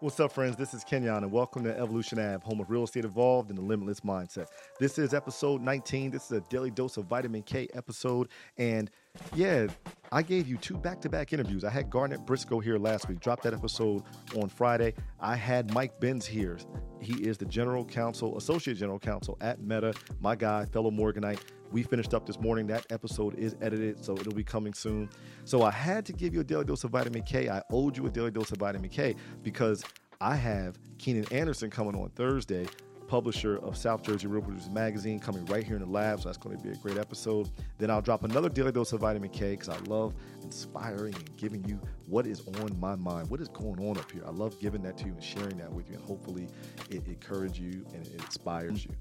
What's up, friends? This is Kenyon, and welcome to Evolution Ave, home of real estate evolved and the limitless mindset. This is episode 19. This is a daily dose of vitamin K episode. And yeah, I gave you two back to back interviews. I had Garnett Briscoe here last week, dropped that episode on Friday. I had Mike Benz here. He is the general counsel, associate general counsel at Meta, my guy, fellow Morganite. We finished up this morning. That episode is edited, so it'll be coming soon. So I had to give you a daily dose of vitamin K. I owed you a daily dose of vitamin K because I have Keenan Anderson coming on Thursday, publisher of South Jersey Realtors Magazine, coming right here in the lab. So that's going to be a great episode. Then I'll drop another daily dose of vitamin K because I love inspiring and giving you what is on my mind, what is going on up here. I love giving that to you and sharing that with you, and hopefully it encourages you and it inspires you.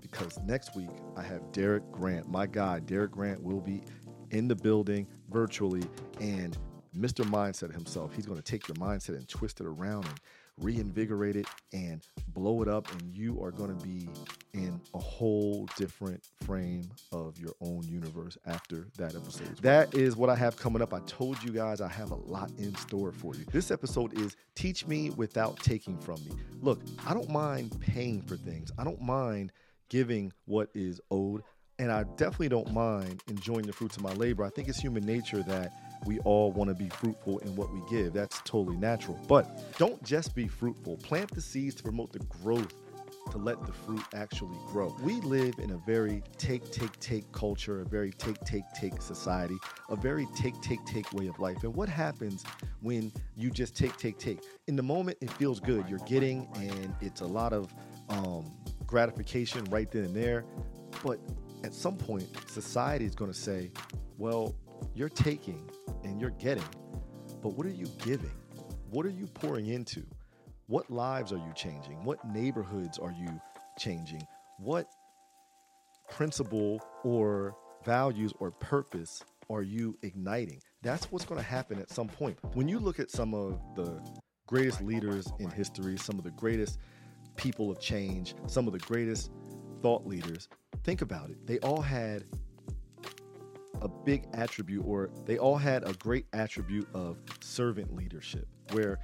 Because next week I have Derek Grant, my guy. Derek Grant will be in the building virtually and Mr. Mindset himself. He's going to take your mindset and twist it around and reinvigorate it and blow it up and you are going to be in a whole different frame of your own universe after that episode. That is what I have coming up. I told you guys I have a lot in store for you. This episode is Teach Me Without Taking From Me. Look, I don't mind paying for things. I don't mind giving what is owed and I definitely don't mind enjoying the fruits of my labor. I think it's human nature that we all want to be fruitful in what we give. That's totally natural. But don't just be fruitful. Plant the seeds to promote the growth to let the fruit actually grow. We live in a very take, take, take culture, a very take, take, take society, a very take, take, take way of life. And what happens when you just take, take, take? In the moment, it feels good. You're getting, and it's a lot of um, gratification right then and there. But at some point, society is going to say, well, you're taking and you're getting, but what are you giving? What are you pouring into? What lives are you changing? What neighborhoods are you changing? What principle or values or purpose are you igniting? That's what's going to happen at some point. When you look at some of the greatest leaders in history, some of the greatest people of change, some of the greatest thought leaders, think about it. They all had a big attribute, or they all had a great attribute of servant leadership, where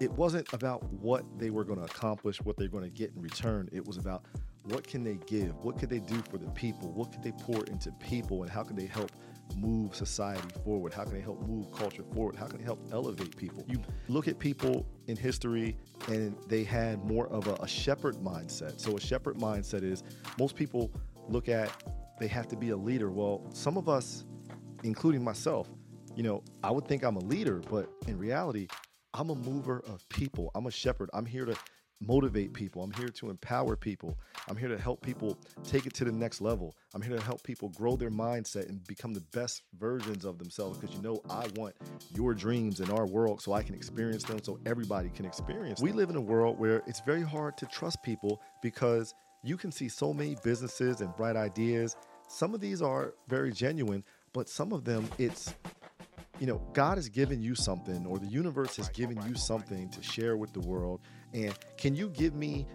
it wasn't about what they were going to accomplish, what they're going to get in return. It was about what can they give? What could they do for the people? What could they pour into people? And how can they help move society forward? How can they help move culture forward? How can they help elevate people? You look at people in history and they had more of a, a shepherd mindset. So, a shepherd mindset is most people look at they have to be a leader. Well, some of us, including myself, you know, I would think I'm a leader, but in reality, I'm a mover of people. I'm a shepherd. I'm here to motivate people. I'm here to empower people. I'm here to help people take it to the next level. I'm here to help people grow their mindset and become the best versions of themselves because you know I want your dreams in our world so I can experience them so everybody can experience. Them. We live in a world where it's very hard to trust people because you can see so many businesses and bright ideas. Some of these are very genuine, but some of them it's you know, God has given you something, or the universe has given you something to share with the world. And can you give me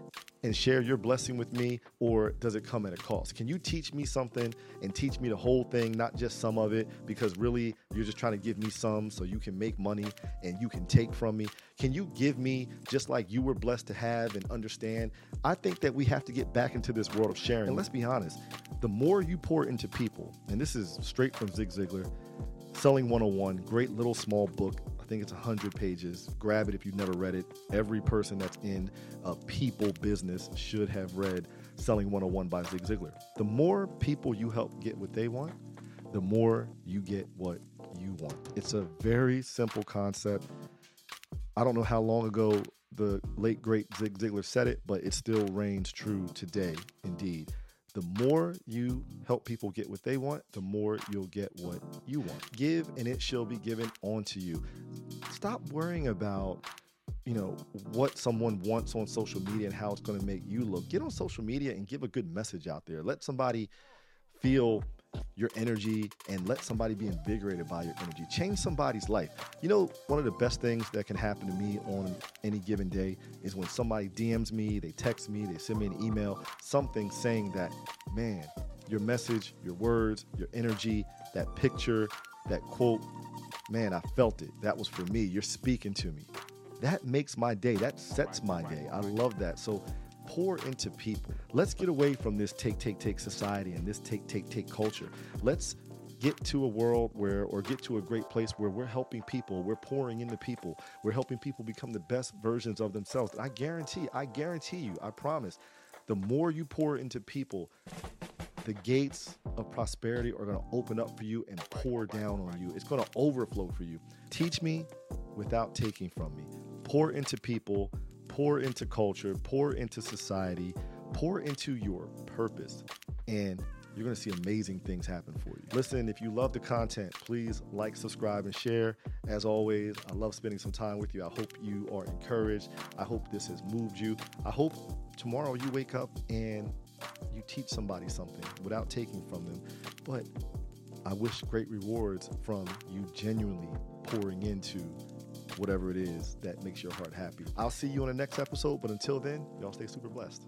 and share your blessing with me, or does it come at a cost? Can you teach me something and teach me the whole thing, not just some of it, because really you're just trying to give me some so you can make money and you can take from me? Can you give me just like you were blessed to have and understand? I think that we have to get back into this world of sharing. And let's be honest, the more you pour into people, and this is straight from Zig Ziglar, Selling 101, great little small book think it's 100 pages. Grab it if you've never read it. Every person that's in a people business should have read Selling 101 by Zig Ziglar. The more people you help get what they want, the more you get what you want. It's a very simple concept. I don't know how long ago the late great Zig Ziglar said it, but it still reigns true today, indeed the more you help people get what they want, the more you'll get what you want. Give and it shall be given onto you. Stop worrying about you know what someone wants on social media and how it's going to make you look. Get on social media and give a good message out there. Let somebody feel your energy and let somebody be invigorated by your energy. Change somebody's life. You know, one of the best things that can happen to me on given day is when somebody DMs me, they text me, they send me an email, something saying that, man, your message, your words, your energy, that picture, that quote, man, I felt it. That was for me. You're speaking to me. that makes my day. That sets my day. I love that. So pour into people. Let's get away from this take, take, take society and this take, take, take culture. Let's get to a world where, or get to a great place where we're helping people, we're pouring into people, we're helping people become the best versions of themselves. And I guarantee, I guarantee you, I promise, the more you pour into people, the gates of prosperity are going to open up for you and pour down on you. It's going to overflow for you. Teach me without taking from me. Pour into people, pour into culture, pour into society, pour into your purpose. And you're going to see amazing things happen for you. Listen, if you love the content, please like, subscribe, and share. As always, I love spending some time with you. I hope you are encouraged. I hope this has moved you. I hope tomorrow you wake up and you teach somebody something without taking from them. But I wish great rewards from you genuinely pouring into whatever it is that makes your heart happy. I'll see you on the next episode, but until then, y'all stay super blessed.